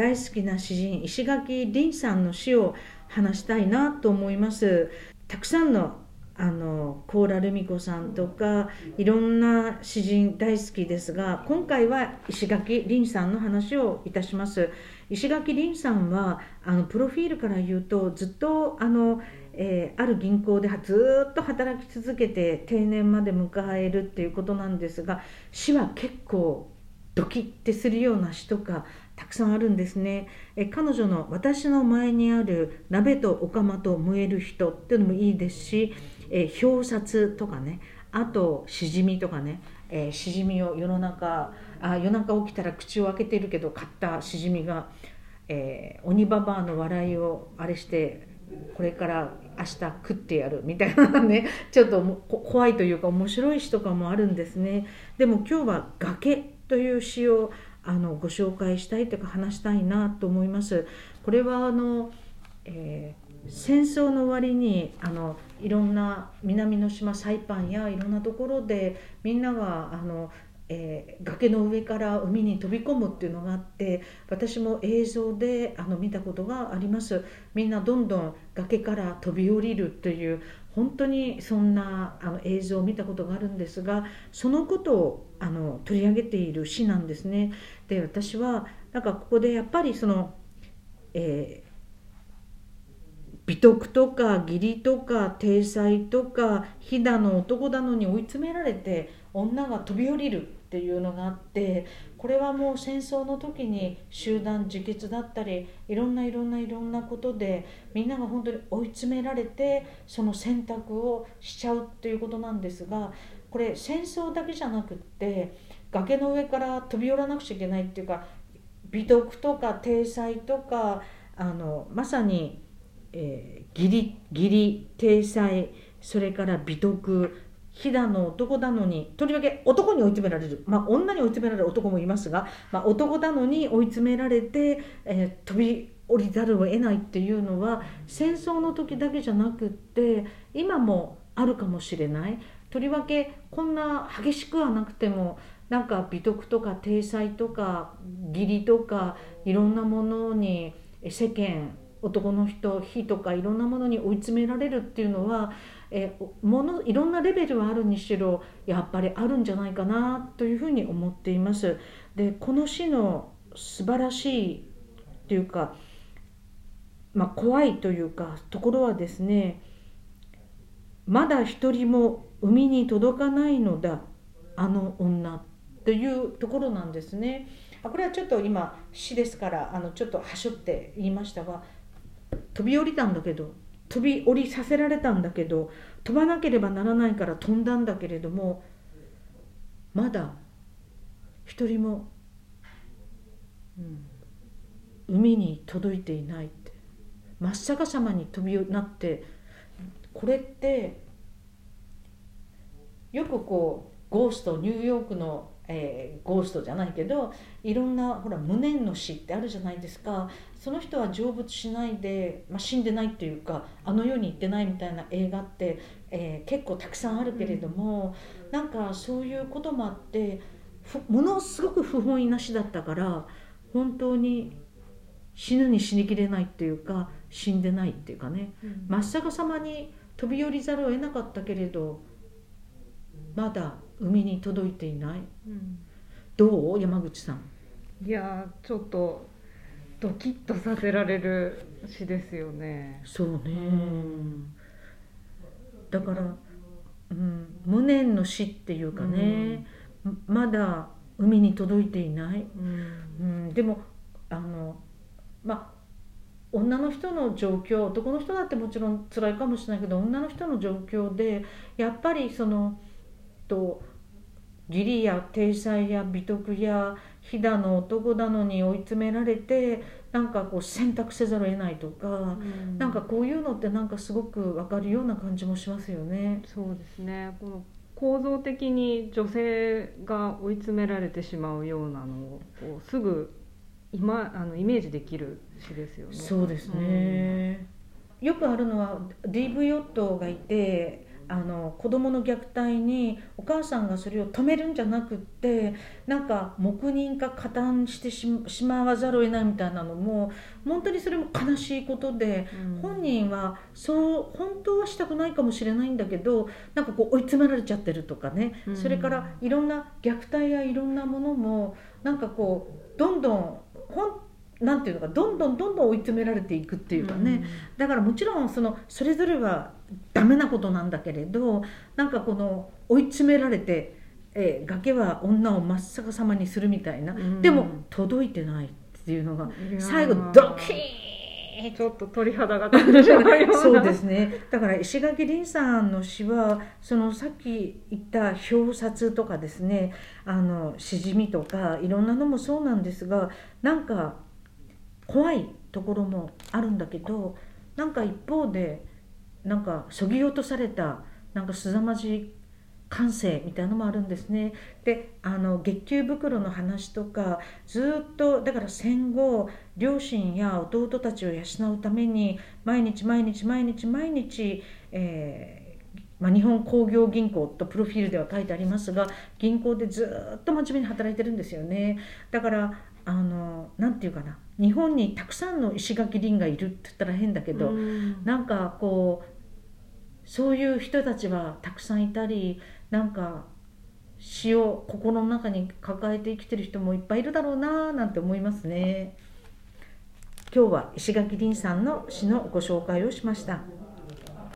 大好きな詩人石垣凛さんの詩を話したいなと思います。たくさんのあのコーラルミ子さんとかいろんな詩人大好きですが今回は石垣凛さんの話をいたします。石垣凛さんはあのプロフィールから言うとずっとあの、えー、ある銀行でずっと働き続けて定年まで迎えるっていうことなんですが詩は結構ドキッてするような詩とかたくさんあるんですね。え彼女の「私の前にある鍋とお釜と燃える人」っていうのもいいですしえ表札とかねあとしじみとかね、えー、しじみを世の中あ夜中起きたら口を開けてるけど買ったしじみが、えー、鬼ババアの笑いをあれしてこれから明日食ってやるみたいなねちょっと怖いというか面白い詩とかもあるんですね。でも今日は「崖」という詩をあのご紹介したいというか話したいなと思います。これはあの、えー、戦争の終わりにあのいろんな南の島サイパンやいろんなところでみんながあの、えー、崖の上から海に飛び込むっていうのがあって私も映像であの見たことがあります。みんなどんどん崖から飛び降りるという本当にそんなあの映像を見たことがあるんですがそのことをあの取り上げている詩なんですね。で私はなんかここでやっぱりその、えー美徳とか義理とか体裁とか飛騨の男だのに追い詰められて女が飛び降りるっていうのがあってこれはもう戦争の時に集団自決だったりいろんないろんないろんなことでみんなが本当に追い詰められてその選択をしちゃうっていうことなんですがこれ戦争だけじゃなくって崖の上から飛び降らなくちゃいけないっていうか美徳とか体裁とかあのまさにえー、義理義理体裁それから美徳飛騨の男だのにとりわけ男に追い詰められる、まあ、女に追い詰められる男もいますが、まあ、男だのに追い詰められて、えー、飛び降りざるを得ないっていうのは戦争の時だけじゃなくって今もあるかもしれない。とりわけこんな激しくはなくてもなんか美徳とか体裁とか義理とかいろんなものに世間男の人火とかいろんなものに追い詰められるっていうのは、えものいろんなレベルはあるにしろやっぱりあるんじゃないかなというふうに思っています。でこの詩の素晴らしいっていうか、まあ、怖いというかところはですねまだ一人も海に届かないのだあの女というところなんですね。これはちょっと今詩ですからあのちょっとはしょって言いましたが飛び降りたんだけど飛び降りさせられたんだけど飛ばなければならないから飛んだんだけれどもまだ一人も、うん、海に届いていないって。真っ逆さまに飛びなってこれってよくこうゴーストニューヨークのえー、ゴーストじゃないけどいろんなほら無念の死ってあるじゃないですか。その人は成仏しないで、まあ、死んでないっていうかあの世に行ってないみたいな映画って、えー、結構たくさんあるけれども、うん、なんかそういうこともあってものすごく不本意な死だったから本当に死ぬに死にきれないっていうか死んでないっていうかね、うん、真っ逆さまに飛び降りざるを得なかったけれどまだ海に届いていない、うん、どう？山口さん。いやちょっとドキッとさせられる詩ですよね。そうね、うん、だから、うん、無念の死っていうかね、うん、まだ海に届いていない、うん、でもあのまあ女の人の状況男の人だってもちろん辛いかもしれないけど女の人の状況でやっぱりそのと義理や体裁や美徳や飛騨の男だのに追い詰められてなんかこう選択せざるを得ないとか、うん、なんかこういうのってなんかすごく分かるような感じもしますよね。そうですねこの構造的に女性が追い詰められてしまうようなのをすぐ今あのイメージできる詩ですよね。そうですね、うん、よくあるのは DV 夫がいてあの子供の虐待にお母さんがそれを止めるんじゃなくってなんか黙認か加担してしまわざるを得ないみたいなのも本当にそれも悲しいことで、うん、本人はそう本当はしたくないかもしれないんだけどなんかこう追い詰められちゃってるとかね、うん、それからいろんな虐待やいろんなものもなんかこうどんどん本なんていうのかどんどんどんどん追い詰められていくっていうかね、うん、だからもちろんそのそれぞれはダメなことなんだけれどなんかこの追い詰められて、えー、崖は女を真っ逆さまにするみたいな、うん、でも届いてないっていうのが最後ドキーちょっと鳥肌が立ってしまうような。そうですね。だから石垣凛さんの詩はそのさっき言った表札とかですね。あのしじみとかいろんなのもそうなんですがなんか怖いところもあるんだけどなんか一方でなんかそぎ落とされたなんかすざまじい感性みたいなのもあるんですね。であの月給袋の話とかずっとだから戦後両親や弟たちを養うために毎日毎日毎日毎日、えーまあ、日本工業銀行とプロフィールでは書いてありますが銀行でずっと真面目に働いてるんですよね。だからあのなんていうかな日本にたくさんの石垣林がいるって言ったら変だけど、うん、なんかこうそういう人たちはたくさんいたりなんか詩を心の中に抱えて生きてる人もいっぱいいるだろうななんて思いますね。今日は石垣凛さんの詩のご紹介をしました。